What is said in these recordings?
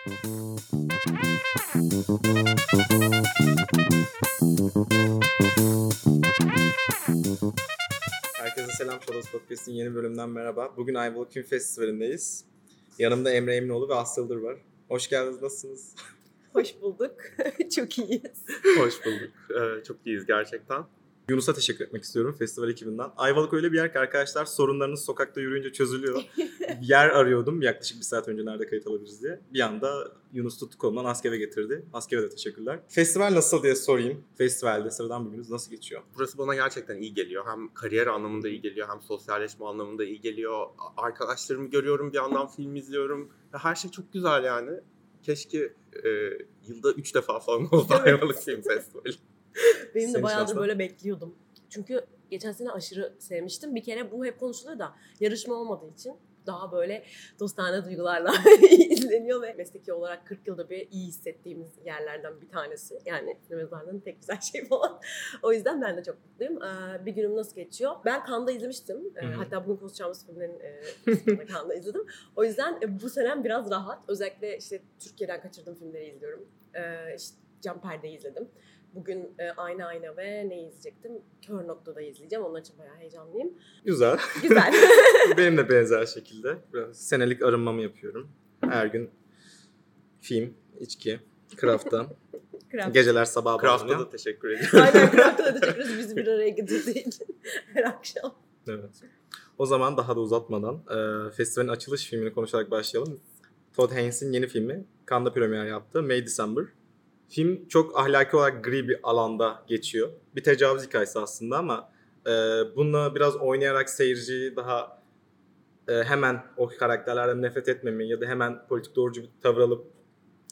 Herkese selam Şados Podcast'in yeni bölümünden merhaba. Bugün Ayvalık Film Festivali'ndeyiz. Yanımda Emre Eminoğlu ve Aslı Ildır var. Hoş geldiniz, nasılsınız? Hoş bulduk. Çok iyiyiz. Hoş bulduk. Ee, çok iyiyiz gerçekten. Yunus'a teşekkür etmek istiyorum festival ekibinden. Ayvalık öyle bir yer ki arkadaşlar sorunlarınız sokakta yürüyünce çözülüyor. yer arıyordum yaklaşık bir saat önce nerede kayıt alabiliriz diye. Bir anda Yunus tuttu kolumdan Askev'e getirdi. Askev'e de teşekkürler. Festival nasıl diye sorayım. Festivalde sıradan bir gününüz nasıl geçiyor? Burası bana gerçekten iyi geliyor. Hem kariyer anlamında iyi geliyor hem sosyalleşme anlamında iyi geliyor. Arkadaşlarımı görüyorum bir yandan film izliyorum. Ve her şey çok güzel yani. Keşke e, yılda 3 defa falan olsa Evet. Ayvalık Film Festivali. Benim Senin de bayağıdır böyle bekliyordum. Çünkü geçen sene aşırı sevmiştim. Bir kere bu hep konuşuluyor da yarışma olmadığı için daha böyle dostane duygularla izleniyor ve mesleki olarak 40 yılda bir iyi hissettiğimiz yerlerden bir tanesi. Yani sinemacılardan tek güzel şey falan. o yüzden ben de çok mutluyum. Ee, bir günüm nasıl geçiyor? Ben Cannes'da izlemiştim. Ee, hatta bugün konuşacağımız filmlerin e, kısmını da Cannes'da izledim. O yüzden e, bu senem biraz rahat. Özellikle işte Türkiye'den kaçırdığım filmleri izliyorum. Ee, işte Can Perde'yi izledim. Bugün e, Ayna Ayna ve ne izleyecektim? Kör Nokta'da izleyeceğim. Onun için bayağı heyecanlıyım. Güzel. Güzel. Benim de benzer şekilde. Biraz senelik arınmamı yapıyorum. Her gün film, içki, craft'ta. Craft. Geceler sabaha Craft'a bağlanıyor. da teşekkür ediyorum. Aynen Craft'a da teşekkür ederiz bizi bir araya getirdiği için. Her akşam. Evet. O zaman daha da uzatmadan e, festivalin açılış filmini konuşarak başlayalım. Todd Haynes'in yeni filmi Cannes'da premier yaptı. May December. Film çok ahlaki olarak gri bir alanda geçiyor. Bir tecavüz hikayesi aslında ama e, bununla biraz oynayarak seyirciyi daha e, hemen o karakterlerden nefret etmemeyi ya da hemen politik doğrucu bir tavır alıp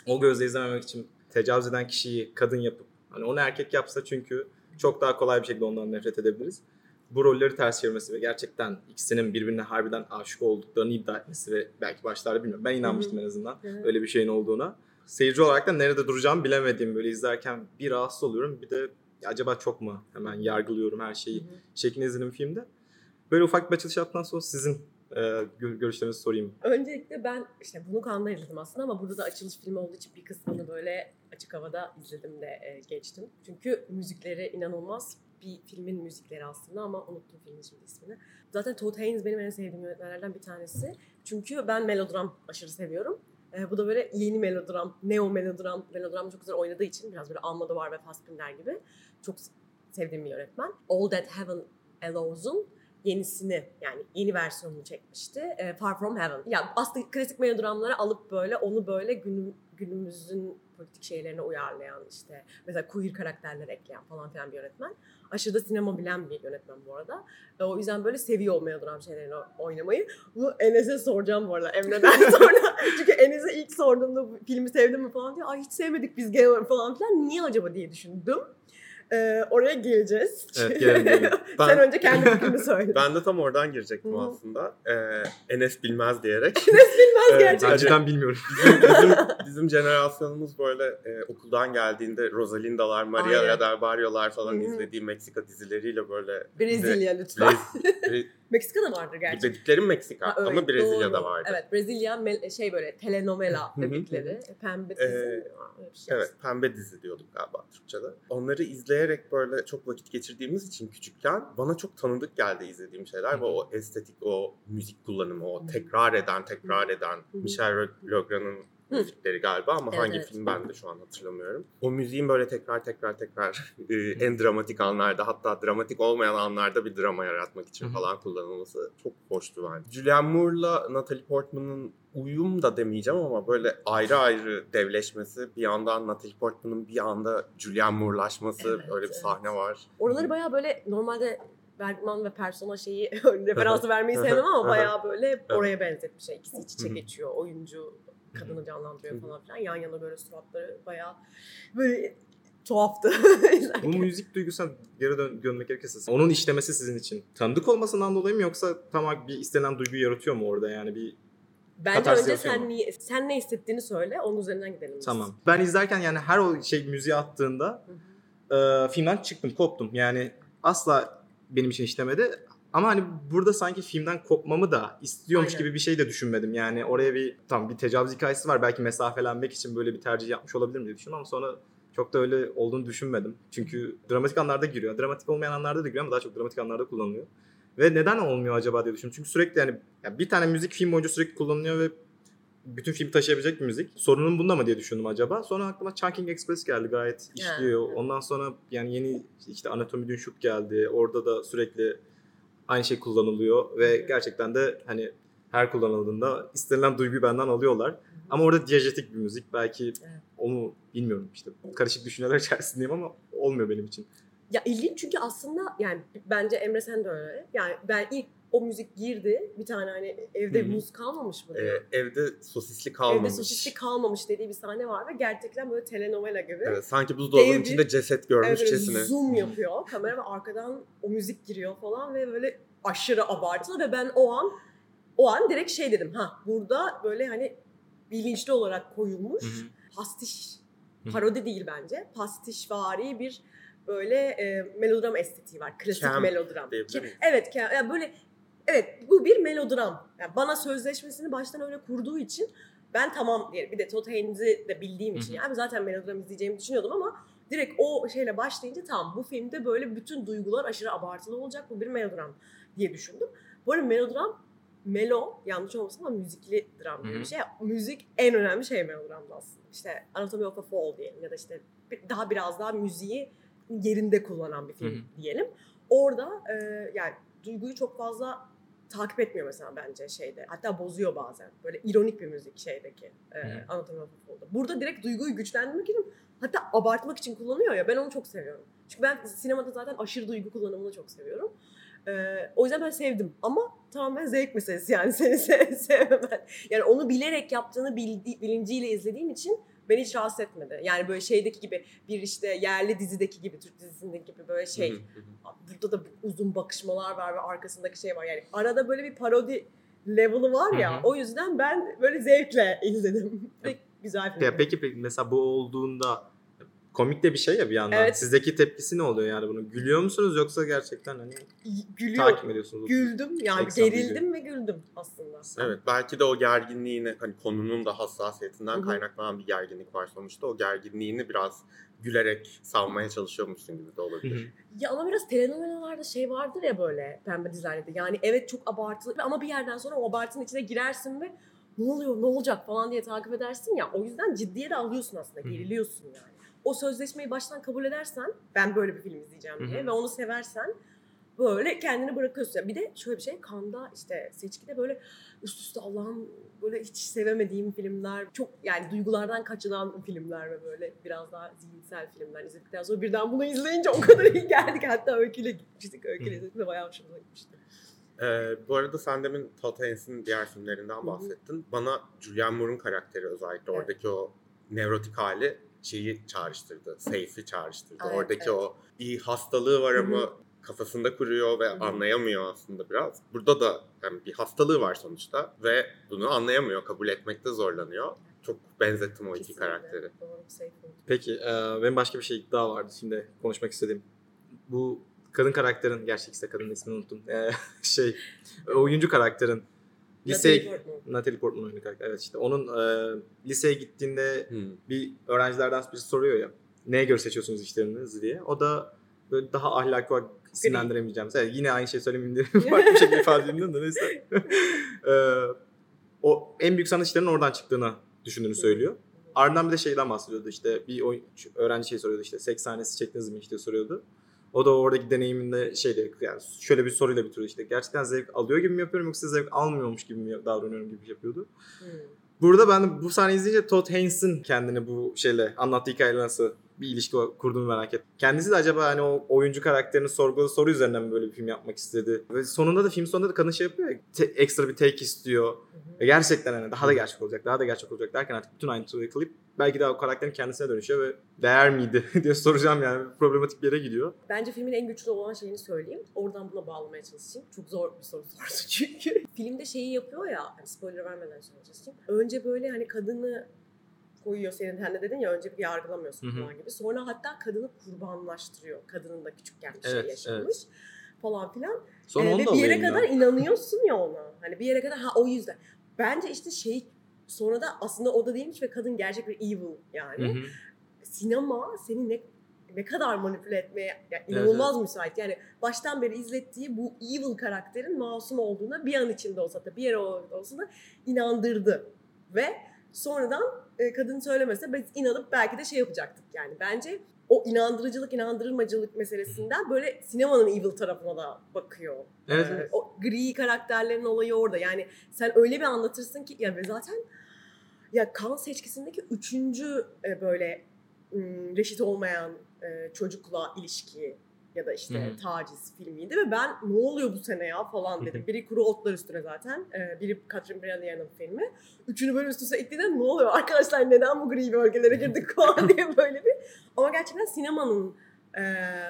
o gözle izlememek için tecavüz eden kişiyi kadın yapıp hani onu erkek yapsa çünkü çok daha kolay bir şekilde ondan nefret edebiliriz bu rolleri ters çevirmesi ve gerçekten ikisinin birbirine harbiden aşık olduklarını iddia etmesi ve belki başlarda bilmiyorum. Ben inanmıştım en azından hı. öyle bir şeyin olduğuna. Seyirci olarak da nerede duracağımı bilemediğim böyle izlerken bir rahatsız oluyorum. Bir de acaba çok mu hemen yargılıyorum her şeyi şeklinde izledim filmde. Böyle ufak bir açılış yaptıktan sonra sizin e, gö- görüşlerinizi sorayım. Öncelikle ben işte bunu Cannes'da izledim aslında ama burada da açılış filmi olduğu için bir kısmını böyle açık havada izledim de e, geçtim. Çünkü müzikleri inanılmaz. Bir filmin müzikleri aslında ama unuttum filmin şimdi ismini. Zaten Todd Haynes benim en sevdiğim yönetmenlerden bir tanesi. Çünkü ben melodram aşırı seviyorum. E, bu da böyle yeni melodram, neo melodram, melodram çok güzel oynadığı için biraz böyle Almodovar ve Fassbinder gibi çok sevdiğim bir yönetmen. All That Heaven Allows'un yenisini yani yeni versiyonunu çekmişti. E, Far From Heaven. Ya aslında klasik melodramları alıp böyle onu böyle günüm, günümüzün politik şeylerine uyarlayan işte mesela queer karakterler ekleyen falan filan bir yönetmen. Aşırı da sinema bilen bir yönetmen bu arada. E, o yüzden böyle seviyor o melodram şeylerini oynamayı. Bunu Enes'e soracağım bu arada Emre'den sonra. Çünkü Enes'e ilk sorduğumda filmi sevdin mi falan diyor. Ay hiç sevmedik biz olarak falan filan. Niye acaba diye düşündüm. E, oraya geleceğiz. Evet, gelelim. Sen Ben- önce kendi fikrini söyle. Ben de tam oradan girecektim Hı aslında. Ee, Enes bilmez diyerek. Bilmez Evet, gerçekten. Cidden bilmiyorum. bizim, bizim, bizim jenerasyonumuz böyle e, okuldan geldiğinde Rosalindalar, Maria Barrio'lar falan Hı izlediği Meksika dizileriyle böyle Brezilya lütfen. Brez- Bre- Meksika'da vardır gerçi. dediklerim Meksika Ha, öyle, ama Brezilya'da doğru. vardı. Evet Brezilya şey böyle hı, dedikleri. Pembe dizi. Ee, bir şey. Evet, pembe dizi diyorduk galiba Türkçe'de. Onları izleyerek böyle çok vakit geçirdiğimiz için küçükken bana çok tanıdık geldi izlediğim şeyler ve o estetik, o müzik kullanımı, o tekrar eden, tekrar eden. Michel Legrand'ın. Müzikleri galiba ama Evet, hangi evet. film ben de şu an hatırlamıyorum. O müziğin böyle tekrar tekrar tekrar e, en dramatik anlarda hatta dramatik olmayan anlarda bir drama yaratmak için falan kullanılması çok hoştu bence. Julianne Moore'la Natalie Portman'ın uyum da demeyeceğim ama böyle ayrı ayrı devleşmesi bir yandan Natalie Portman'ın bir anda Julianne Moore'laşması Evet, öyle bir evet. sahne var. Oraları bayağı böyle normalde Bergman ve Persona şeyi referansı vermeyi sevmem ama bayağı böyle oraya benzetmiş. İkisi iç içe geçiyor. Oyuncu kadını canlandırıyor falan filan. Yan yana böyle suratları bayağı böyle tuhaftı. Bu müzik duygusuna geri dön- dönmek gerekirse onun işlemesi sizin için tanıdık olmasından dolayı mı yoksa tam bir istenen duyguyu yaratıyor mu orada yani bir Bence önce sen mu? niye, sen ne hissettiğini söyle, onun üzerinden gidelim biz. Tamam. Ben izlerken yani her o şey müziği attığında Hı e, filmden çıktım, koptum. Yani asla benim için işlemedi. Ama hani burada sanki filmden kopmamı da istiyormuş Aynen. gibi bir şey de düşünmedim. Yani oraya bir tam bir tecavüz hikayesi var. Belki mesafelenmek için böyle bir tercih yapmış olabilir mi diye düşündüm ama sonra çok da öyle olduğunu düşünmedim. Çünkü dramatik anlarda giriyor. Dramatik olmayan anlarda da giriyor ama daha çok dramatik anlarda kullanılıyor. Ve neden olmuyor acaba diye düşündüm. Çünkü sürekli yani ya bir tane müzik film boyunca sürekli kullanılıyor ve bütün film taşıyabilecek bir müzik. Sorunun bunda mı diye düşündüm acaba. Sonra aklıma Chunking Express geldi gayet işliyor. Ondan sonra yani yeni işte Anatomy Dunshuk geldi. Orada da sürekli aynı şey kullanılıyor ve gerçekten de hani her kullanıldığında istenilen duyguyu benden alıyorlar. Ama orada diyejetik bir müzik. Belki Evet. onu bilmiyorum işte. Karışık düşünceler içerisindeyim ama olmuyor benim için. Ya ilginç çünkü aslında yani bence Emre sen de öyle. Yani ben ilk o müzik girdi. Bir tane hani evde Hı hı. muz kalmamış mı? Ee, evde sosisli kalmamış. Evde sosisli kalmamış dediği bir sahne var ve gerçekten böyle telenovela gibi. Evet, sanki buzdolabının Dev içinde ceset Evet, görmüşçesine. zoom yapıyor kamera ve arkadan o müzik giriyor falan ve böyle aşırı abartılı ve ben o an o an direkt şey dedim ha burada böyle hani bilinçli olarak koyulmuş pastiş Hı. parodi değil bence pastişvari bir böyle e, melodram estetiği var klasik Camp melodram. Ki-? Evet ke- yani böyle evet bu bir melodram. Yani bana sözleşmesini baştan öyle kurduğu için ben tamam diyelim. Bir de Todd Haynes'i de bildiğim için yani zaten melodram izleyeceğimi düşünüyordum ama direkt o şeyle başlayınca tamam bu filmde böyle bütün duygular aşırı abartılı olacak. Bu bir melodram diye düşündüm. Bu arada melodram melo yanlış olmasın ama müzikli dram hı. bir şey. Müzik en önemli şey melodramda aslında. İşte Anatomy of a Fall diyelim ya da işte daha biraz daha müziği yerinde kullanan bir film diyelim. Orada e, yani duyguyu çok fazla takip etmiyor mesela bence şeyde. Hatta bozuyor bazen. Böyle ironik bir müzik şeydeki e, hı. Anatomy of Fall'da. Burada direkt duyguyu güçlendirmek için hatta abartmak için kullanıyor ya ben onu çok seviyorum. Çünkü ben sinemada zaten aşırı duygu kullanımını çok seviyorum. Ee, o yüzden ben sevdim ama tamamen zevk meselesi yani seni sev- sevmemen. Yani onu bilerek yaptığını bildi, bilinciyle izlediğim için beni hiç rahatsız etmedi. Yani böyle şeydeki gibi bir işte yerli dizideki gibi Türk dizisindeki gibi böyle şey burada da uzun bakışmalar var ve arkasındaki şey var. Yani arada böyle bir parodi level'ı var ya. O yüzden ben böyle zevkle izledim. Ve güzel film. Ya peki, peki mesela bu olduğunda komik de bir şey ya bir yandan. Evet. Sizdeki tepkisi ne oluyor yani bunu? Gülüyor musunuz yoksa gerçekten hani Gülüyor. takip ediyorsunuz? Güldüm yani Eksen gerildim ve güldüm aslında. Evet belki de o gerginliğini hani konunun da hassasiyetinden kaynaklanan bir gerginlik var sonuçta. O gerginliğini biraz gülerek salmaya çalışıyormuşsun gibi de olabilir. Ya ama biraz telenovelalarda şey vardır ya böyle pembe dizilerde. Yani evet çok abartılı ama bir yerden sonra o abartının içine girersin ve ne oluyor ne olacak falan diye takip edersin ya. O yüzden ciddiye de alıyorsun aslında. Geriliyorsun yani. O sözleşmeyi baştan kabul edersen ben böyle bir film izleyeceğim diye Hı hı. ve onu seversen böyle kendini bırakıyorsun. Bir de şöyle bir şey Kanda işte seçkide böyle üst üste Allah'ım böyle hiç sevemediğim filmler çok yani duygulardan kaçılan filmler ve böyle biraz daha zihinsel filmler izledikten sonra birden bunu izleyince o kadar iyi geldik. Hatta Öykü'yle gitmiştik. Öykü'yle izledik de bayağı hoşumuza gitmişti. Ee, bu arada sen demin Todd Haynes'in diğer filmlerinden bahsettin. Bana Julianne Moore'un karakteri özellikle Evet. oradaki o nevrotik hali şeyi çağrıştırdı. Seyfi çağrıştırdı. Evet, oradaki evet. o bir hastalığı var ama kafasında kuruyor ve Hı hı. anlayamıyor aslında biraz. Burada da yani bir hastalığı var sonuçta ve bunu anlayamıyor, kabul etmekte zorlanıyor. Çok benzettim o iki Kesinlikle. karakteri. Doğru, safe oldu. Peki e, benim başka bir şey daha vardı şimdi konuşmak istediğim. Bu kadın karakterin, gerçi ikisi de kadın ismini unuttum. E, şey, oyuncu karakterin liseye... Natalie Portman. Natalie Portman oyunu karakter. Evet işte onun e, liseye gittiğinde Hmm. bir öğrencilerden birisi soruyor ya neye göre seçiyorsunuz işlerinizi diye. O da böyle daha ahlaki olarak isimlendiremeyeceğimiz. Evet, yine aynı şey söylemeyeyim diye farklı bir şekilde ifade edeyim de neyse. E, o en büyük sanat işlerinin oradan çıktığını düşündüğünü söylüyor. Ardından bir de şeyden bahsediyordu işte bir oyun, öğrenci şey soruyordu işte seks sahnesi çektiniz mi işte soruyordu. O da oradaki deneyiminde şeyde yani şöyle bir soruyla bitiriyordu işte gerçekten zevk alıyor gibi mi yapıyorum yoksa zevk almıyormuş gibi mi davranıyorum gibi yapıyordu. Hmm. Burada ben bu sahneyi izleyince Todd Haynes'in kendini bu şeyle anlattığı hikayeyle nasıl bir ilişki kurduğunu merak ettim. Kendisi de acaba hani o oyuncu karakterini sorguladığı soru üzerinden mi böyle bir film yapmak istedi? Ve sonunda da film sonunda da kadın şey yapıyor ya te- ekstra bir take istiyor. Hı hı. Ve gerçekten hani daha da gerçek olacak, daha da gerçek olacak derken artık bütün ayrıntıları yakalayıp belki de o karakterin kendisine dönüşüyor ve değer miydi diye soracağım yani problematik bir yere gidiyor. Bence filmin en güçlü olan şeyini söyleyeyim. Oradan buna bağlamaya çalışayım. Çok zor bir soru sordu çünkü. Filmde şeyi yapıyor ya, hani spoiler vermeden söyleyeceğim. Önce böyle hani kadını koyuyor senin hani de dedin ya önce bir yargılamıyorsun falan gibi. Sonra hatta kadını kurbanlaştırıyor. Kadının da küçükken bir şey Evet, yaşamış. falan filan. Sonra Ee, ve bir yere kadar inanıyorsun ya ona. Hani bir yere kadar ha o yüzden. Bence işte şey sonra da aslında o da değilmiş ve kadın gerçek bir evil yani. Hı hı. Sinema seni ne ne kadar manipüle etmeye yani inanılmaz müsait. Yani baştan beri izlettiği bu evil karakterin masum olduğuna bir an içinde olsa da bir yere olsa da inandırdı. Ve sonradan e, kadın söylemese biz inanıp belki de şey yapacaktık yani. Bence o inandırıcılık, inandırılmacılık meselesinden böyle sinemanın evil tarafına da bakıyor. Evet, Ee, evet. O gri karakterlerin olayı orada. Yani sen öyle bir anlatırsın ki ya ve zaten ya kan seçkisindeki üçüncü e, böyle reşit olmayan e, çocukla ilişki ya da işte Hı hı. taciz filmiydi ve ben ne oluyor bu sene ya falan dedim. Biri Kuru Otlar Üstüne zaten. e, biri Catherine Breillat'ın filmi. Üçünü böyle üst üste eklediğinde ne oluyor arkadaşlar neden bu gri bölgelere girdik falan diye böyle bir. Ama gerçekten sinemanın e,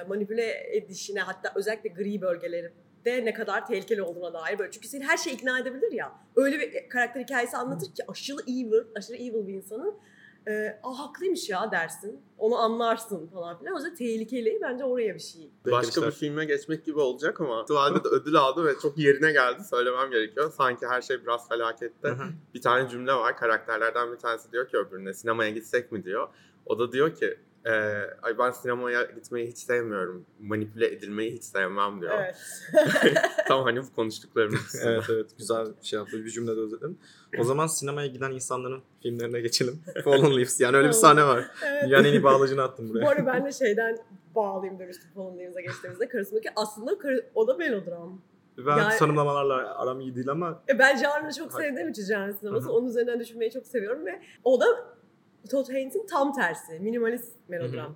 manipüle edişine hatta özellikle gri bölgeleri de ne kadar tehlikeli olduğuna dair böyle. Çünkü seni her şey ikna edebilir ya. Öyle bir karakter hikayesi anlatır ki aşırı evil, aşırı evil bir insanın e, Aa, haklıymış ya dersin. Onu anlarsın falan filan. O yüzden tehlikeli. Bence oraya bir şey. Başka bir filme geçmek gibi olacak ama Tuvalde de ödül aldı ve çok yerine geldi söylemem gerekiyor. Sanki her şey biraz felakette. Bir tane cümle var. Karakterlerden bir tanesi diyor ki öbürüne sinemaya gitsek mi diyor. O da diyor ki "Ee, ay ben sinemaya gitmeyi hiç sevmiyorum. Manipüle edilmeyi hiç sevmem diyor. Evet. Tam hani bu konuştuklarımız. evet evet güzel bir şey yaptı. Bir cümlede özetledim. O zaman sinemaya giden insanların filmlerine geçelim. Fallen Leaves. Yani öyle bir sahne var. evet. Dünyanın en iyi bağlacını attım Bu buraya. arada ben de şeyden bağlayayım demiştim Fallen Leaves'e geçtiğimizde. Karısındaki aslında karı- o da melodram. Ben Yani- tanımlamalarla aram iyi değil ama E ben janrı çok sevdiğim için janrı sineması. Onun üzerinden düşünmeyi çok seviyorum ve o da Todd Haynes'in tam tersi. Minimalist melodram.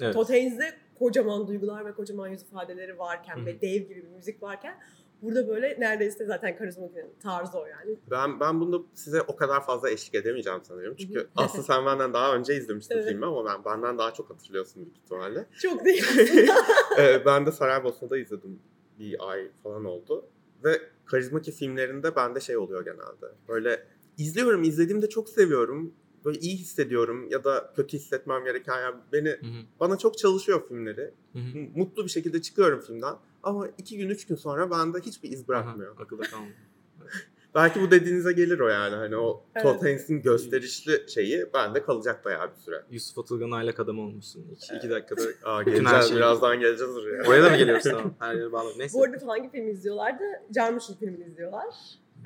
evet. Todd Haynes'de kocaman duygular ve kocaman yüz ifadeleri varken Hı hı. ve dev gibi bir müzik varken burada böyle neredeyse zaten karizmatik tarzı o yani. Ben ben bunda size o kadar fazla eşlik edemeyeceğim sanıyorum. Çünkü Hı hı. Aslı sen benden daha önce izlemiştin Evet. filmi ama ben benden daha çok hatırlıyorsun büyük ihtimalle. Çok değil. Ee, ben de Saraybosna'da izledim. Bir ay falan oldu. Ve karizmaki filmlerinde bende şey oluyor genelde. Böyle izliyorum, izlediğimde çok seviyorum. Böyle iyi hissediyorum ya da kötü hissetmem gereken yani beni Hı hı. bana çok çalışıyor filmleri. Hı hı. Mutlu bir şekilde çıkıyorum filmden. Ama iki gün, üç gün sonra bende hiçbir iz bırakmıyor. Aha, akılda kalmadı. Belki bu dediğinize gelir o yani. Hani o Evet. Todd Haynes'in gösterişli şeyi bende kalacak bayağı bir süre. Yusuf Atılgan aylak adam olmuşsun. İki, iki dakikada. Aa, geleceğiz, şeyi- birazdan geleceğiz oraya. Oraya da mı geliyoruz tamam? Her yere bağlı. Neyse. Bu arada hangi filmi izliyorlardı? Jarmusch'un filmini izliyorlar.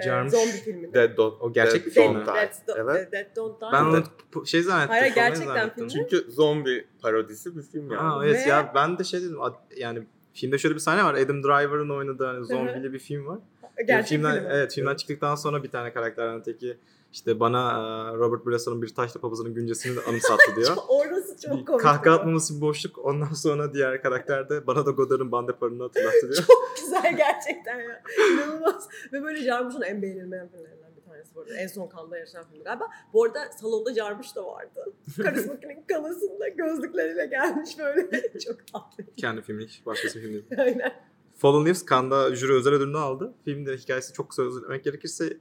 Ee, Jarmusch. zombi filmini. Dead Don't, O gerçek bir film mi? Dead, Do- Evet. Dead Don't Die. Ben onu şey zannettim. Hayır, gerçekten film. Çünkü zombi parodisi bir film yani. Aa, evet Ve- ya ben de şey dedim yani filmde şöyle bir sahne var. Adam Driver'ın oynadığı hani zombili bir film var. Gerçek filmden, film. Evet filmden çıktıktan sonra bir tane karakterden teki işte bana e, Robert Bresso'nun bir taşla papazının güncesini de anımsattı diyor. Orası çok bir komik. kahkaha ama. atmaması bir boşluk. Ondan sonra diğer karakter de bana da Godard'ın bandeparını hatırlattı diyor. Çok güzel gerçekten ya. İnanılmaz. Ve böyle Jarmusch'un en beğenilmeyen filmlerinden bir tanesi bu arada. En son kanda yaşayan film galiba. Bu arada salonda Jarmusch da vardı. Karizmakinin kanasında gözlükleriyle gelmiş böyle. çok tatlı. Kendi filmi hiç başkası film değil. Aynen. Fallen Leaves Cannes'da jüri özel ödülünü aldı. Filmde hikayesi çok kısa özetlemek gerekirse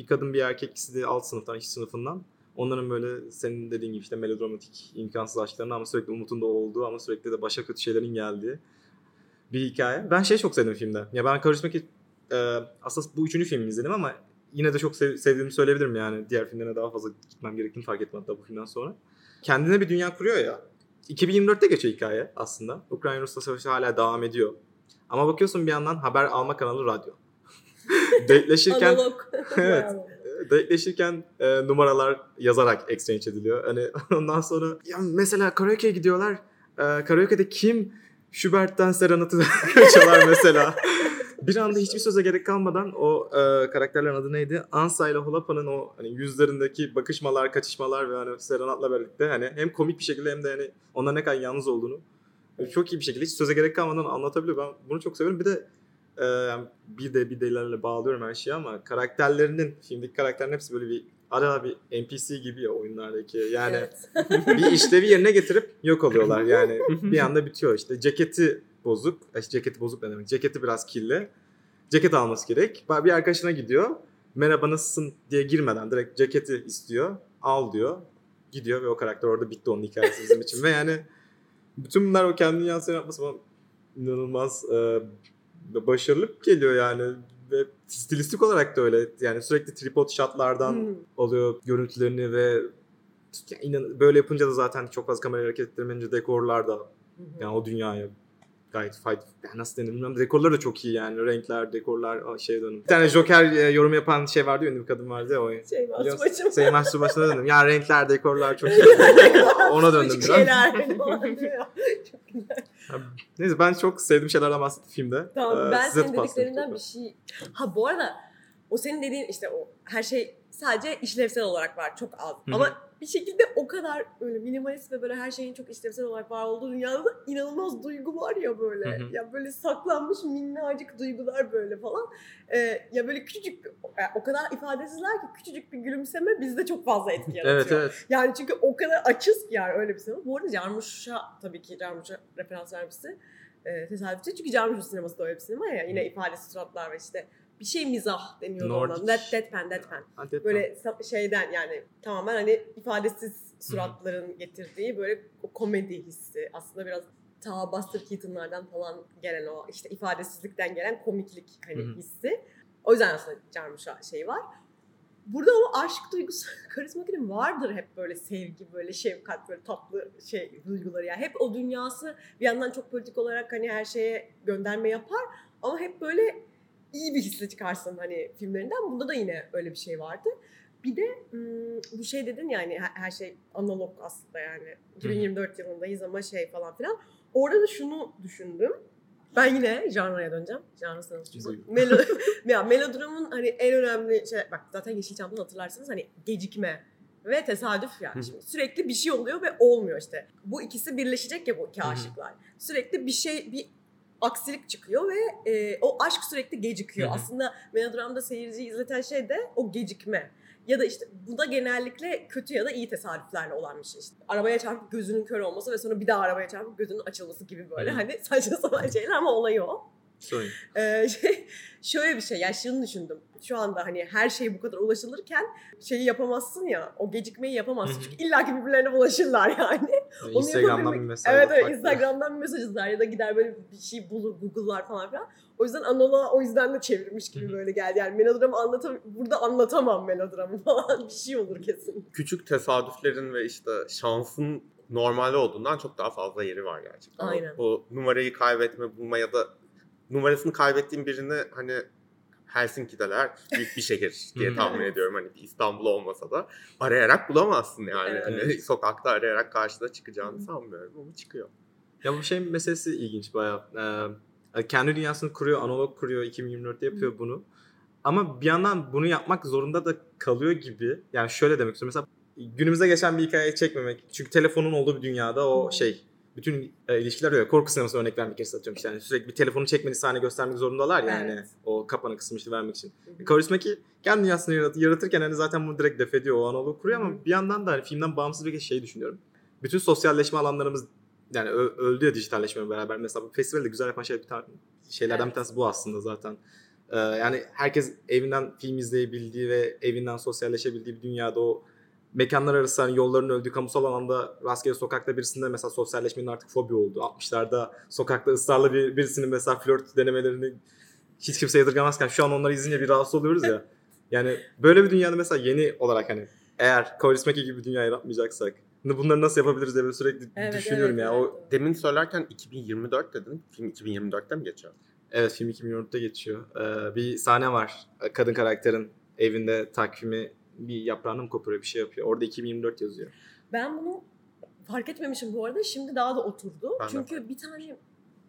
bir kadın bir erkek ikisi de alt sınıftan, iş sınıfından. Onların böyle senin dediğin gibi işte melodramatik, imkansız aşklarını ama sürekli umutunda olduğu ama sürekli de başa kötü şeylerin geldiği bir hikaye. Ben şey çok sevdim filmde. Ya ben Karizmaki e, aslında bu üçüncü filmi izledim ama yine de çok sev- sevdiğimi söyleyebilirim yani. Diğer filmlerine daha fazla gitmem gerektiğini fark ettim hatta bu filmden sonra. Kendine bir dünya kuruyor ya. 2024'te geçiyor hikaye aslında. Ukrayna-Rusya savaşı hala devam ediyor. Ama bakıyorsun bir yandan haber alma kanalı radyo. Date'leşirken. Evet. Date'leşirken e, numaralar yazarak exchange ediliyor. Hani ondan sonra ya mesela karaoke'ye gidiyorlar. E, karaoke'de kim Schubert'ten Serenat'ı çalar mesela. bir anda hiçbir söze gerek kalmadan o e, karakterlerin adı neydi? Ansa ile Holapa'nın o hani yüzlerindeki bakışmalar, kaçışmalar ve hani Serenat'la birlikte hani hem komik bir şekilde hem de hani onlar ne kadar yalnız olduğunu çok iyi bir şekilde hiç söze gerek kalmadan anlatabiliyor. Ben bunu çok seviyorum. Bir de e, yani bir de bir delerle bağlıyorum her şeyi ama karakterlerinin, filmdeki karakterlerin hepsi böyle bir ara bir NPC gibi ya oyunlardaki. Yani Evet. bir işlevi yerine getirip yok oluyorlar yani. bir anda bitiyor işte. Ceketi bozuk. Ay, ceketi bozuk ne demek? Ceketi biraz kirli. Ceket alması gerek. Bir arkadaşına gidiyor. Merhaba nasılsın diye girmeden direkt ceketi istiyor. Al diyor. Gidiyor ve o karakter orada bitti onun hikayesi bizim için. Ve yani bütün bunlar o kendi dünyasını yapması bana inanılmaz e, başarılı geliyor yani ve stilistik olarak da öyle. Yani sürekli tripod shotlardan Hmm. oluyor görüntülerini ve ya inan, böyle yapınca da zaten çok fazla kamera hareket ettirmeyince dekorlar da hı. yani o dünyaya gayet fayda yani nasıl denir bilmiyorum. Dekorlar da çok iyi yani. Renkler, dekorlar şey dönüm. Bir tane Joker e, yorum yapan şey vardı ya ünlü bir kadın vardı ya o. Şey? Masumacım. Sayın Mahsubası'na döndüm. Ya renkler, dekorlar çok iyi. Ona döndüm biraz. şeyler. Çok güzel. Neyse ben çok sevdiğim şeylerden bahsettim filmde. Tamam Ee, ben senin dediklerinden bir şey... Ha bu arada o senin dediğin işte o her şey sadece işlevsel olarak var çok az. hı. Ama bir şekilde o kadar böyle minimalist ve böyle her şeyin çok işlevsel olarak var olduğu dünyada da inanılmaz duygu var ya böyle. Hı hı. Ya böyle saklanmış minnacık duygular böyle falan. Ee, ya böyle küçücük yani o kadar ifadesizler ki küçücük bir gülümseme bizde çok fazla etki yaratıyor. Evet evet. Yani çünkü o kadar açız ki yani öyle bir sinema. Bu arada Carmuş'a tabii ki Carmuş'a referans vermesi e, tesadüfçü. Çünkü Carmuş'un sineması da öyle bir sinema ya. Yine ifadesiz suratlar ve işte bir şey mizah deniyor Nordic. ona. Dead, deadpan, deadpan. Hadi Böyle şeyden yani tamamen hani ifadesiz suratların getirdiği böyle komedi hissi. Aslında biraz ta Buster Keaton'lardan falan gelen o işte ifadesizlikten gelen komiklik hani Hı hı. hissi. O yüzden aslında Carmuş'a şey var. Burada o aşk duygusu karizmakinin vardır hep böyle sevgi, böyle şefkat, böyle tatlı şey duyguları. Yani hep o dünyası bir yandan çok politik olarak hani her şeye gönderme yapar ama hep böyle iyi bir hisle çıkarsın hani filmlerinden. Bunda da yine öyle bir şey vardı. Bir de bu şey dedin yani her, her şey analog aslında yani. 2024 yılındayız ama şey falan filan. Orada da şunu düşündüm. Ben yine janraya döneceğim. Sınıfı. Buyurun. Melo, ya melodramın hani en önemli şey bak zaten Yeşilçam'dan hatırlarsınız hani gecikme ve tesadüf Hı yani. hı. Şimdi sürekli bir şey oluyor ve olmuyor işte. Bu ikisi birleşecek ya bu iki Hı hı. aşıklar. Sürekli bir şey bir aksilik çıkıyor ve e, o aşk sürekli gecikiyor. Hı hı. Aslında melodramda seyirciyi izleten şey de o gecikme. Ya da işte bu da genellikle kötü ya da iyi tesadüflerle olan bir şey. İşte arabaya çarpıp gözünün kör olması ve sonra bir daha arabaya çarpıp gözünün açılması gibi böyle hı. hani saçma sapan şeyler ama olayı o. Sorry. Ee, şey, şöyle bir şey, yani şunu düşündüm. Şu anda hani her şey bu kadar ulaşılırken şeyi yapamazsın ya, o gecikmeyi yapamazsın. Çünkü illaki birbirlerine bulaşırlar yani. Onu Instagram'dan bir mesaj Evet evet. Instagram'dan bir mesaj yazar ya da gider böyle bir şey bulur, Google'lar falan filan. O yüzden analoğa o yüzden de çevirmiş gibi böyle geldi. Yani melodramı anlatam burada anlatamam melodramı falan bir şey olur kesin. Küçük tesadüflerin ve işte şansın normali olduğundan çok daha fazla yeri var gerçekten. Aynen. O numarayı kaybetme, bulma ya da numarasını kaybettiğin birini hani Helsinki'deler büyük bir şehir diye tahmin ediyorum hani İstanbul olmasa da arayarak bulamazsın yani Evet. hani sokakta arayarak karşına çıkacağını sanmıyorum ama çıkıyor. Ya bu şey meselesi ilginç bayağı. Ee, kendi dünyasını kuruyor, analog kuruyor, 2024'te yapıyor bunu. Ama bir yandan bunu yapmak zorunda da kalıyor gibi. Yani şöyle demek istiyorum. Mesela günümüzde geçen bir hikayeyi çekmemek. Çünkü telefonun olduğu bir dünyada o şey bütün e, ilişkiler öyle. Korku sineması örnek vermek gerekirse atıyorum işte. Yani sürekli bir telefonu çekmediği sahne göstermek zorundalar yani. Evet. O kapanı kısmıştı vermek için. Hı. Karizmaki kendi dünyasını yarat- yaratırken hani zaten bunu direkt def ediyor. O analog kuruyor ama hı. bir yandan da hani filmden bağımsız bir şey düşünüyorum. Bütün sosyalleşme alanlarımız yani ö- öldü ya dijitalleşmeyle beraber. Mesela bu festivali de güzel yapan şey bir tane şeylerden Evet. bir tanesi bu aslında zaten. Ee, yani herkes evinden film izleyebildiği ve evinden sosyalleşebildiği bir dünyada o mekanlar arası hani yolların öldüğü kamusal alanda rastgele sokakta birisinde mesela sosyalleşmenin artık fobi oldu. 60'larda sokakta ısrarla bir, birisinin mesela flört denemelerini hiç kimse yadırgamazken şu an onları izleyince bir rahatsız oluyoruz ya. Yani böyle bir dünyada mesela yeni olarak hani eğer Kaurismäki gibi bir dünya yaratmayacaksak bunları nasıl yapabiliriz diye sürekli Evet, düşünüyorum evet, ya. evet. O Demin söylerken 2024 dedin. Film 2024'te mi geçiyor? Evet film 2014'te geçiyor. Ee, bir sahne var. Kadın karakterin evinde takvimi bir yaprağını mı koparıyor bir şey yapıyor. Orada 2024 yazıyor. Ben bunu fark etmemişim bu arada. Şimdi daha da oturdu. Ben de Çünkü bir tane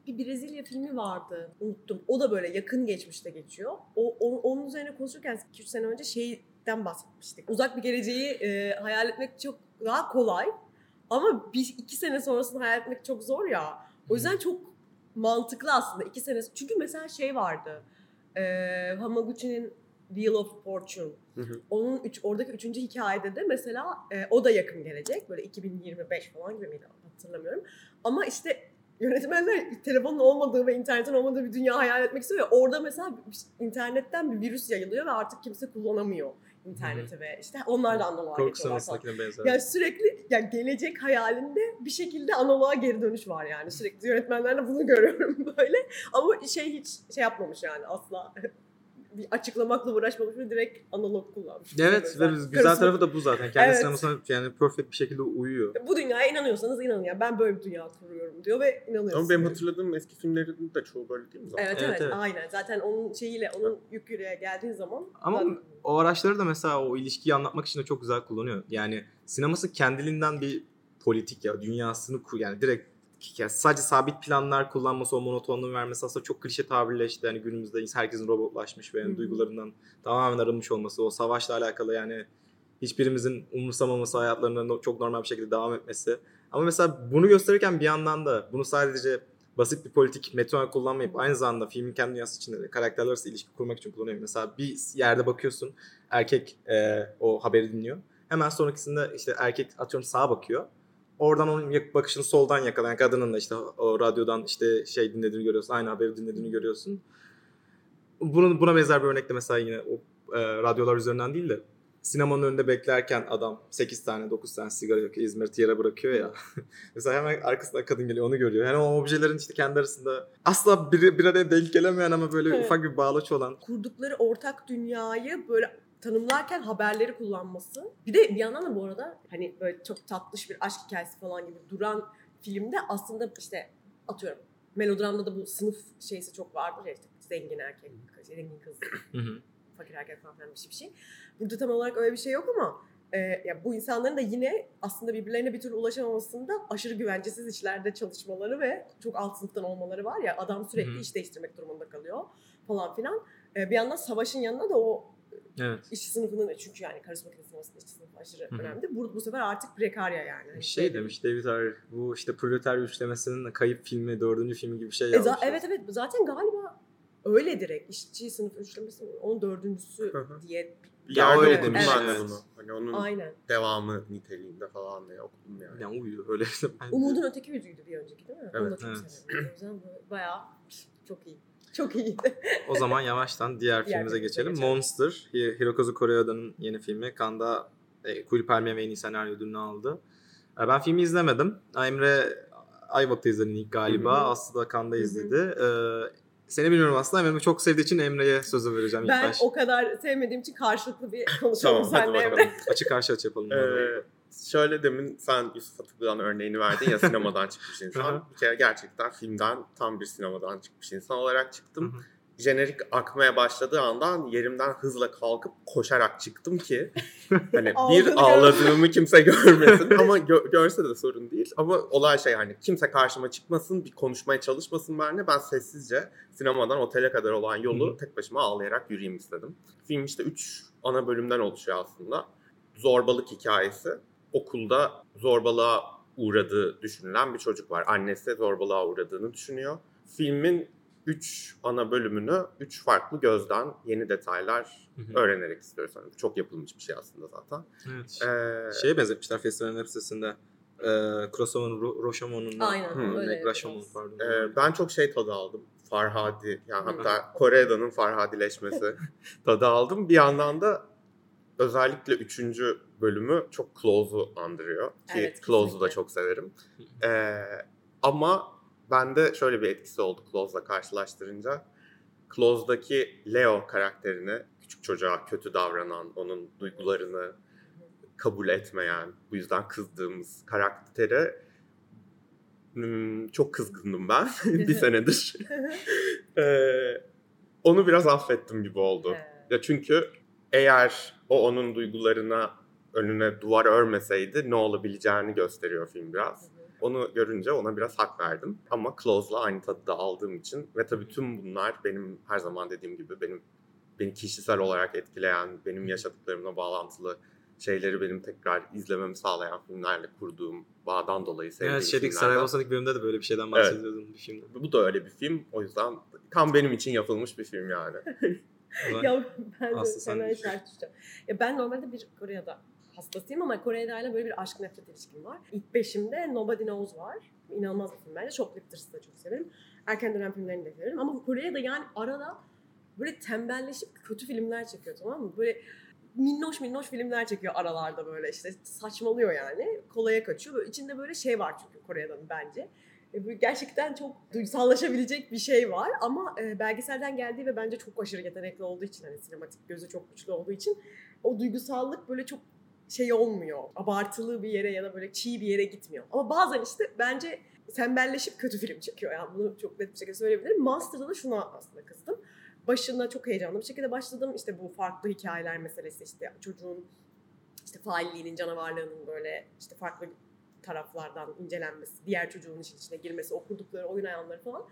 bir Brezilya filmi vardı. Unuttum. O da böyle yakın geçmişte geçiyor. O, o- onun üzerine konuşurken 2-3 sene önce şeyden bahsetmiştik. Uzak bir geleceği e, hayal etmek çok daha kolay. Ama bir iki sene sonrasını hayal etmek çok zor ya. O yüzden çok mantıklı aslında. iki sene. Çünkü mesela şey vardı. E, Hamaguchi'nin Wheel of Fortune. Hı hı. Onun üç, oradaki üçüncü hikayede de mesela e, o da yakın gelecek. Böyle 2025 falan gibi miydi hatırlamıyorum. Ama işte yönetmenler telefonun olmadığı ve internetin olmadığı bir dünya hayal etmek istiyor ya. Orada mesela internetten bir virüs yayılıyor ve artık kimse kullanamıyor. internete ve işte onlar da analoğa Korku geçiyorlar benzer. Yani sürekli yani gelecek hayalinde bir şekilde analoğa geri dönüş var yani. Sürekli yönetmenlerde bunu görüyorum böyle. Ama şey hiç şey yapmamış yani asla. bir açıklamakla uğraşmamış ve direkt analog kullanmış. Evet ve güzel karısına- tarafı da bu zaten. Kendi Evet. sinemasına yani perfect bir şekilde uyuyor. Bu dünyaya inanıyorsanız inanın ya ben böyle bir dünya kuruyorum diyor ve inanıyorsunuz. Ama benim hatırladığım eski filmlerin de çoğu böyle değil mi zaten? Evet, Evet, evet aynen. Zaten onun şeyiyle, onun yük yüreğe geldiğin zaman Ama zaten- o araçları da mesela o ilişkiyi anlatmak için de çok güzel kullanıyor. Yani sineması kendiliğinden bir politik ya dünyasını kur yani direkt yani sadece sabit planlar kullanması, o monotonluğu vermesi aslında çok klişe tabirle işte yani günümüzde herkesin robotlaşmış ve yani duygularından tamamen arınmış olması, o savaşla alakalı yani hiçbirimizin umursamaması, hayatlarına çok normal bir şekilde devam etmesi. Ama mesela bunu gösterirken bir yandan da bunu sadece basit bir politik meton kullanmayıp aynı zamanda filmin kendi dünyası içinde de karakterler arası ilişki kurmak için kullanıyor. Mesela bir yerde bakıyorsun erkek e, o haberi dinliyor. Hemen sonrakisinde işte erkek atıyorum sağa bakıyor. Oradan onun bakışını soldan yakalayan kadının da işte o radyodan işte şey dinlediğini görüyorsun. Aynı haberi dinlediğini görüyorsun. Bunun, buna benzer bir örnek de mesela yine o e, radyolar üzerinden değil de sinemanın önünde beklerken adam 8 tane 9 tane sigara yakıyor İzmir'e yere bırakıyor ya. mesela hemen arkasında kadın geliyor onu görüyor. Yani o objelerin işte kendi arasında asla bir, bir araya denk gelemeyen ama böyle Evet. ufak bir bağlaç olan. kurdukları ortak dünyayı böyle tanımlarken haberleri kullanması. Bir de bir yandan da bu arada hani böyle çok tatlış bir aşk hikayesi falan gibi duran filmde aslında işte atıyorum melodramda da bu sınıf şeysi çok vardır ya işte zengin erkek, zengin kız, fakir erkek falan filan bir şey bir şey. Burada tam olarak öyle bir şey yok ama e, ya bu insanların da yine aslında birbirlerine bir türlü ulaşamamasında aşırı güvencesiz işlerde çalışmaları ve çok alt sınıftan olmaları var ya adam sürekli iş değiştirmek durumunda kalıyor falan filan. E, bir yandan savaşın yanında da o Evet. işçi sınıfının çünkü yani karışma makinesi sinemasında işçi sınıfı aşırı Hı hı. önemli. Bu, bu sefer artık prekarya yani. Hani Şey demiş David Ayer bu işte proletarya üçlemesinin kayıp filmi, dördüncü filmi gibi bir şey E, yazmış. za- evet evet zaten galiba öyle direkt işçi sınıfı üçlemesi onun dördüncüsü Hı hı. diye. Bir Ya yerde öyle demiş, evet. bunu. Hani onun Aynen. devamı niteliğinde falan diye okudum yani. Yani uyuyor öyle. Umudun öteki yüzüydü bir önceki değil mi? Onu da Evet. çok Evet. O yüzden bu bayağı çok iyi. Çok iyi. O zaman yavaştan diğer, Diğer filmimize geçelim. geçelim. Monster, Hi- Hirokazu Koreeda'nın yeni filmi. Kanda e, Kuğulu Palmiye ve en iyi senaryo ödülünü aldı. E, ben filmi izlemedim. Emre Ayvalık'ta izledin ilk galiba. Aslı da Kanda izledi. E, seni bilmiyorum aslında. Emre çok sevdiği için Emre'ye sözü vereceğim ilk ben baş. o kadar sevmediğim için karşılıklı bir konuşalım Tamam, hadi seninle. Emre. Açık karşı açı yapalım. Ee, şöyle demin sen Yusuf Atıklı'dan örneğini verdin ya sinemadan çıkmış insan. bir kere gerçekten filmden tam bir sinemadan çıkmış insan olarak çıktım. Jenerik akmaya başladığı andan yerimden hızla kalkıp koşarak çıktım ki hani bir ağladığımı kimse görmesin ama gö- görse de sorun değil. Ama olay şey hani kimse karşıma çıkmasın, bir konuşmaya çalışmasın benimle. Ben sessizce sinemadan otele kadar olan yolu tek başıma ağlayarak yürüyeyim istedim. Film işte 3 ana bölümden oluşuyor aslında. Zorbalık hikayesi. Okulda zorbalığa uğradığı düşünülen bir çocuk var. Annesi zorbalığa uğradığını düşünüyor. Filmin 3 ana bölümünü 3 farklı gözden yeni detaylar Hı hı. öğrenerek istiyoruz. Yani çok yapılmış bir şey aslında zaten. Evet. Ee, Şeye benzetmişler festivalin hep sitesinde. E, Kurosawa'nın Ro- Roshomon'un Aynen, Hı. öyle. Rashomon pardon. e, ben çok şey tadı aldım. Farhadi yani hatta Kore'danın Farhadileşmesi tadı aldım. Bir yandan da özellikle üçüncü bölümü çok Close'u andırıyor. Ki Evet, Close'u da çok severim. Ee, ama bende şöyle bir etkisi oldu Close'la karşılaştırınca. Close'daki Leo karakterini küçük çocuğa kötü davranan, onun duygularını kabul etmeyen, bu yüzden kızdığımız karaktere hmm, çok kızgındım ben bir senedir. Ee, onu biraz affettim gibi oldu. Ya çünkü eğer o onun duygularına önüne duvar örmeseydi ne olabileceğini gösteriyor film biraz. Onu görünce ona biraz hak verdim. Ama Close'la aynı tadı da aldığım için ve tabii tüm bunlar benim her zaman dediğim gibi benim beni kişisel olarak etkileyen, benim yaşadıklarımla bağlantılı şeyleri benim tekrar izlememi sağlayan filmlerle kurduğum bağdan dolayı sevdiğim Evet şeydeki filmlerden. Saraybosna'daki bölümde de böyle bir şeyden bahsediyordun bir filmde. Bu da öyle bir film. O yüzden tam benim için yapılmış bir film yani. ya ben de fena düşeceğim. Ya ben normalde bir Kore'de hastasıyım ama Kore'de böyle bir aşk nefret ilişkim var. İlk beşimde Nobody Knows var. İnanılmaz bir film bence. Shoplifters'ı da çok severim. Erken dönem filmlerini de severim. Ama Kore'de yani arada böyle tembelleşip kötü filmler çekiyor tamam mı? Böyle minnoş minnoş filmler çekiyor aralarda böyle işte saçmalıyor yani. Kolaya kaçıyor. Böyle içinde böyle şey var çünkü Kore'den bence. E, gerçekten çok duygusallaşabilecek bir şey var ama e, belgeselden geldiği ve bence çok aşırı yetenekli olduğu için hani sinematik gözü çok güçlü olduğu için o duygusallık böyle çok şey olmuyor. Abartılı bir yere ya da böyle çiğ bir yere gitmiyor. Ama bazen işte bence tembelleşip kötü film çekiyor. Yani bunu çok net bir şekilde söyleyebilirim. Master'da da şuna aslında kızdım. Başında çok heyecanlı bir şekilde başladım. İşte bu farklı hikayeler meselesi işte çocuğun işte failliğinin, canavarlığının böyle işte farklı taraflardan incelenmesi, diğer çocuğun işin içine girmesi, okurdukları oyun alanları falan.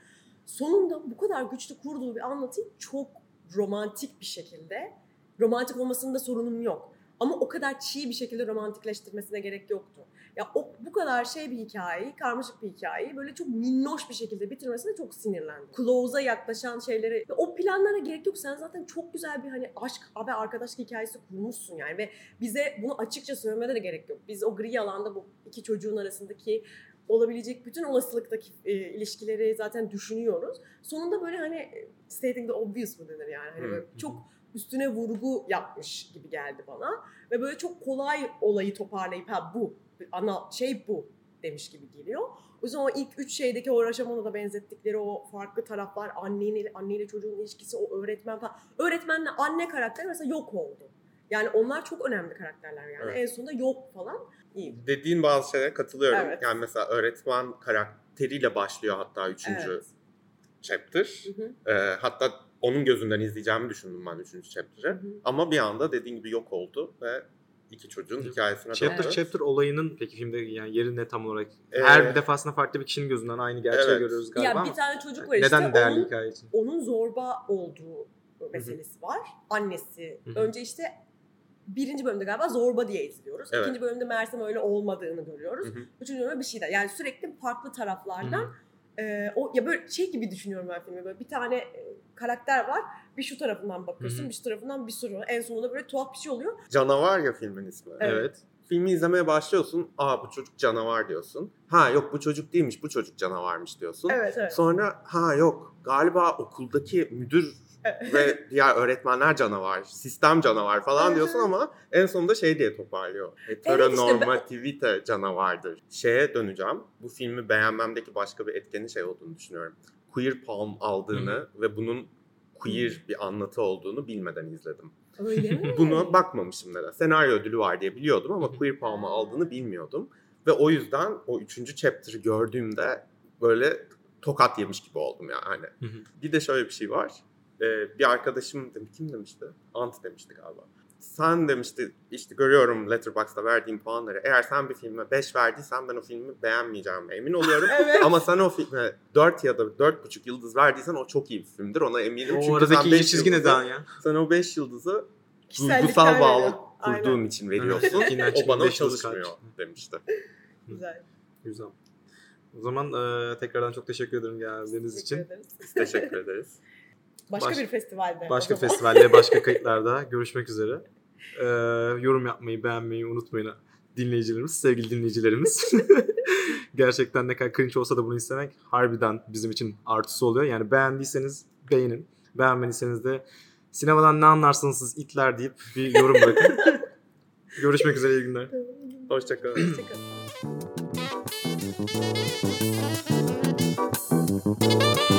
Sonunda bu kadar güçlü kurduğu bir anlatıyı çok romantik bir şekilde, romantik olmasında sorunum yok. Ama o kadar çiğ bir şekilde romantikleştirmesine gerek yoktu. Ya o bu kadar şey bir hikayeyi, karmaşık bir hikayeyi böyle çok minnoş bir şekilde bitirmesine çok sinirlendim. Close'a yaklaşan şeyleri, o planlara gerek yok. Sen zaten çok güzel bir hani aşk ve arkadaşlık hikayesi kurmuşsun yani ve bize bunu açıkça söylemene de gerek yok. Biz o gri alanda bu iki çocuğun arasındaki olabilecek bütün olasılıktaki e, ilişkileri zaten düşünüyoruz. Sonunda böyle hani stating the obvious mı denir yani? Hani böyle çok üstüne vurgu yapmış gibi geldi bana. Ve böyle çok kolay olayı toparlayıp ha bu ana şey bu demiş gibi geliyor. O yüzden o ilk üç şeydeki o Raşamon'a da benzettikleri o farklı taraflar anneyle, anneyle çocuğun ilişkisi, o öğretmen falan. Öğretmenle anne karakteri mesela yok oldu. Yani onlar çok önemli karakterler yani. Evet. En sonunda yok falan. İyi. Dediğin bazı şeylere katılıyorum. Evet. Yani mesela öğretmen karakteriyle başlıyor hatta üçüncü evet. chapter. Hı hı. Ee, hatta onun gözünden izleyeceğimi düşündüm ben üçüncü chapter'ı. Ama bir anda dediğin gibi yok oldu ve iki çocuğun hikayesine Chapter evet. chapter olayının peki filmde yani yeri ne tam olarak? Ee, Her bir defasında farklı bir kişinin gözünden aynı gerçeği evet. görüyoruz galiba. Ya bir tane çocuk var işte. Neden değerli onun, hikaye için? Onun zorba olduğu meselesi Hı-hı. var. Annesi. Hı-hı. Önce işte birinci bölümde galiba zorba diye izliyoruz. Evet. İkinci bölümde meğersem öyle olmadığını görüyoruz. Hı-hı. Üçüncü bölümde bir şey daha. Yani sürekli farklı taraflardan Hı-hı e, o ya böyle şey gibi düşünüyorum ben filmi böyle bir tane karakter var bir şu tarafından bakıyorsun Hı-hı. bir şu tarafından bir soru en sonunda böyle tuhaf bir şey oluyor. Canavar ya filmin ismi. Evet. evet. Filmi izlemeye başlıyorsun. Aa bu çocuk canavar diyorsun. Ha yok bu çocuk değilmiş bu çocuk canavarmış diyorsun. Evet, evet. Sonra ha yok galiba okuldaki müdür ve diğer öğretmenler canavar, sistem canavar falan diyorsun ama en sonunda şey diye toparlıyor. Heteronormativite evet işte canavardır. Şeye döneceğim. Bu filmi beğenmemdeki başka bir etkenin şey olduğunu düşünüyorum. Queer Palm aldığını Hı. ve bunun queer bir anlatı olduğunu bilmeden izledim. Öyle mi? Bunu bakmamışım neden. Senaryo ödülü var diye biliyordum ama Queer Palm'ı aldığını bilmiyordum. Ve o yüzden o üçüncü chapter'ı gördüğümde böyle tokat yemiş gibi oldum yani. Bir de şöyle bir şey var e, bir arkadaşım demiş, kim demişti? Ant demişti galiba. Sen demişti işte görüyorum Letterboxd'da verdiğim puanları. Eğer sen bir filme 5 verdiysen ben o filmi beğenmeyeceğim emin oluyorum. evet. Ama sen o filme 4 ya da 4,5 yıldız verdiysen o çok iyi bir filmdir. Ona eminim. O Çünkü aradaki iyi çizgi neden ya? Sen o 5 yıldızı duygusal bağlı kurduğun Aynen. için veriyorsun. o bana çalışmıyor demişti. Güzel. Güzel. O zaman e, tekrardan çok teşekkür ederim geldiğiniz teşekkür için. Ederiz. Biz teşekkür ederiz. Başka Baş, bir festivalde. Başka festivalde, başka kayıtlarda görüşmek üzere. Ee, yorum yapmayı, beğenmeyi unutmayın dinleyicilerimiz, sevgili dinleyicilerimiz. Gerçekten ne kadar cringe olsa da bunu istemek harbiden bizim için artısı oluyor. Yani beğendiyseniz beğenin. Beğenmediyseniz de sinemadan ne anlarsınız siz itler deyip bir yorum bırakın. Görüşmek üzere iyi günler. Hoşçakalın. Hoşçakalın.